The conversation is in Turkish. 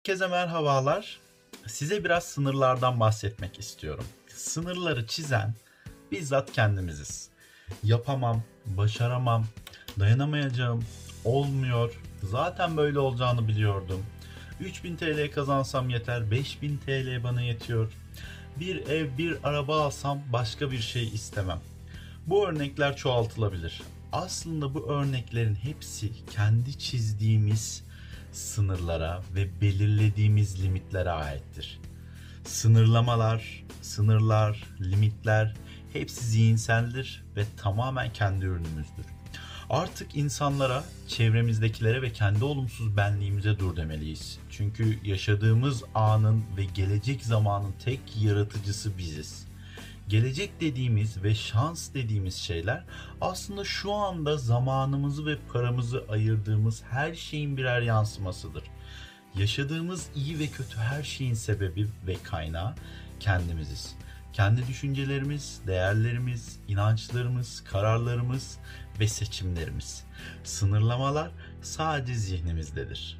Herkese merhabalar. Size biraz sınırlardan bahsetmek istiyorum. Sınırları çizen bizzat kendimiziz. Yapamam, başaramam, dayanamayacağım, olmuyor. Zaten böyle olacağını biliyordum. 3000 TL kazansam yeter, 5000 TL bana yetiyor. Bir ev, bir araba alsam başka bir şey istemem. Bu örnekler çoğaltılabilir. Aslında bu örneklerin hepsi kendi çizdiğimiz sınırlara ve belirlediğimiz limitlere aittir. Sınırlamalar, sınırlar, limitler hepsi zihinseldir ve tamamen kendi ürünümüzdür. Artık insanlara, çevremizdekilere ve kendi olumsuz benliğimize dur demeliyiz. Çünkü yaşadığımız anın ve gelecek zamanın tek yaratıcısı biziz. Gelecek dediğimiz ve şans dediğimiz şeyler aslında şu anda zamanımızı ve paramızı ayırdığımız her şeyin birer yansımasıdır. Yaşadığımız iyi ve kötü her şeyin sebebi ve kaynağı kendimiziz. Kendi düşüncelerimiz, değerlerimiz, inançlarımız, kararlarımız ve seçimlerimiz. Sınırlamalar sadece zihnimizdedir.